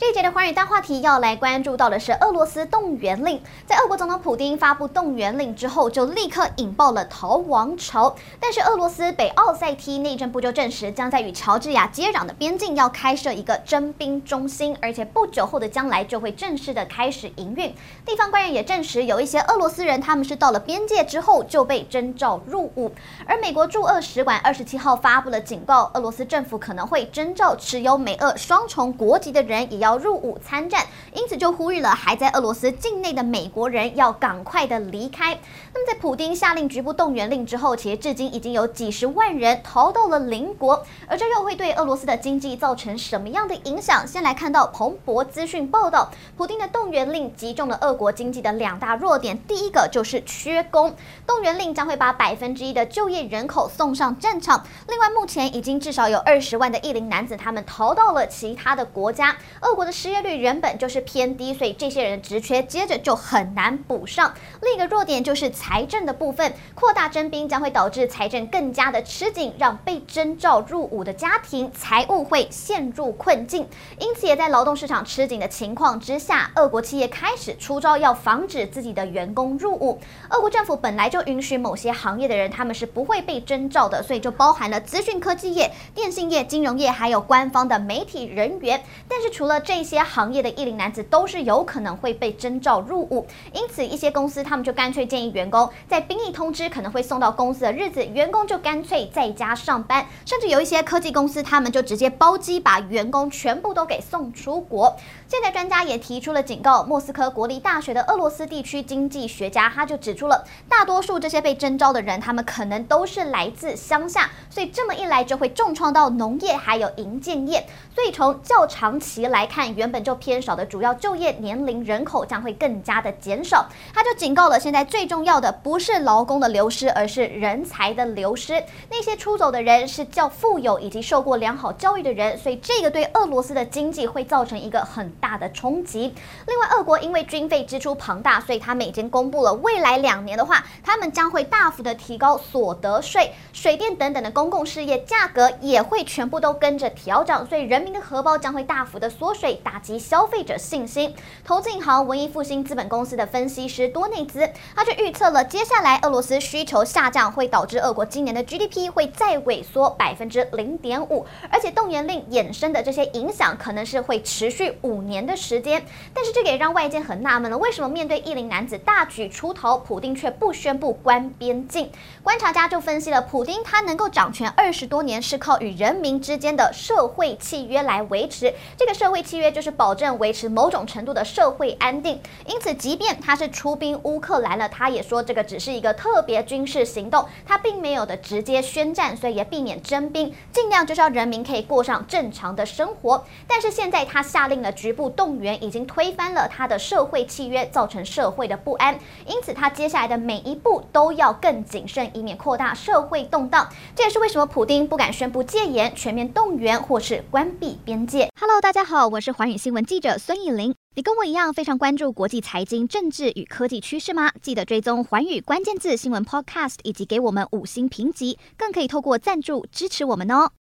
这一节的寰宇大话题要来关注到的是俄罗斯动员令。在俄国总统普丁发布动员令之后，就立刻引爆了逃亡潮。但是俄罗斯北奥塞梯内政部就证实，将在与乔治亚接壤的边境要开设一个征兵中心，而且不久后的将来就会正式的开始营运。地方官员也证实，有一些俄罗斯人他们是到了边界之后就被征召入伍。而美国驻俄使馆二十七号发布了警告，俄罗斯政府可能会征召持有美俄双重国籍的人，也要。要入伍参战，因此就呼吁了还在俄罗斯境内的美国人要赶快的离开。那么在普丁下令局部动员令之后，其实至今已经有几十万人逃到了邻国，而这又会对俄罗斯的经济造成什么样的影响？先来看到彭博资讯报道，普丁的动员令击中了俄国经济的两大弱点，第一个就是缺工，动员令将会把百分之一的就业人口送上战场。另外，目前已经至少有二十万的适龄男子他们逃到了其他的国家，俄。国的失业率原本就是偏低，所以这些人的职缺接着就很难补上。另一个弱点就是财政的部分，扩大征兵将会导致财政更加的吃紧，让被征召入伍的家庭财务会陷入困境。因此，也在劳动市场吃紧的情况之下，俄国企业开始出招，要防止自己的员工入伍。俄国政府本来就允许某些行业的人他们是不会被征召的，所以就包含了资讯科技业、电信业、金融业，还有官方的媒体人员。但是除了这些行业的适龄男子都是有可能会被征召入伍，因此一些公司他们就干脆建议员工在兵役通知可能会送到公司的日子，员工就干脆在家上班，甚至有一些科技公司他们就直接包机把员工全部都给送出国。现在专家也提出了警告，莫斯科国立大学的俄罗斯地区经济学家他就指出了，大多数这些被征召的人他们可能都是来自乡下，所以这么一来就会重创到农业还有营建业，所以从较长期来看，看原本就偏少的主要就业年龄人口将会更加的减少，他就警告了，现在最重要的不是劳工的流失，而是人才的流失。那些出走的人是较富有以及受过良好教育的人，所以这个对俄罗斯的经济会造成一个很大的冲击。另外，俄国因为军费支出庞大，所以他们已经公布了未来两年的话，他们将会大幅的提高所得税、水电等等的公共事业价格也会全部都跟着调整，所以人民的荷包将会大幅的缩，税打击。消费者信心，投资银行文艺复兴资本公司的分析师多内兹，他就预测了接下来俄罗斯需求下降会导致俄国今年的 GDP 会再萎缩百分之零点五，而且动员令衍生的这些影响可能是会持续五年的时间。但是这个也让外界很纳闷了，为什么面对适龄男子大举出逃，普丁却不宣布关边境？观察家就分析了，普丁他能够掌权二十多年，是靠与人民之间的社会契约来维持。这个社会契约就是。保证维持某种程度的社会安定，因此，即便他是出兵乌克兰了，他也说这个只是一个特别军事行动，他并没有的直接宣战，所以也避免征兵，尽量就是要人民可以过上正常的生活。但是现在他下令了局部动员，已经推翻了他的社会契约，造成社会的不安，因此他接下来的每一步都要更谨慎，以免扩大社会动荡。这也是为什么普丁不敢宣布戒严、全面动员或是关闭边界。Hello，大家好，我我是寰宇新闻记者孙艺玲。你跟我一样非常关注国际财经、政治与科技趋势吗？记得追踪寰宇关键字新闻 Podcast，以及给我们五星评级，更可以透过赞助支持我们哦。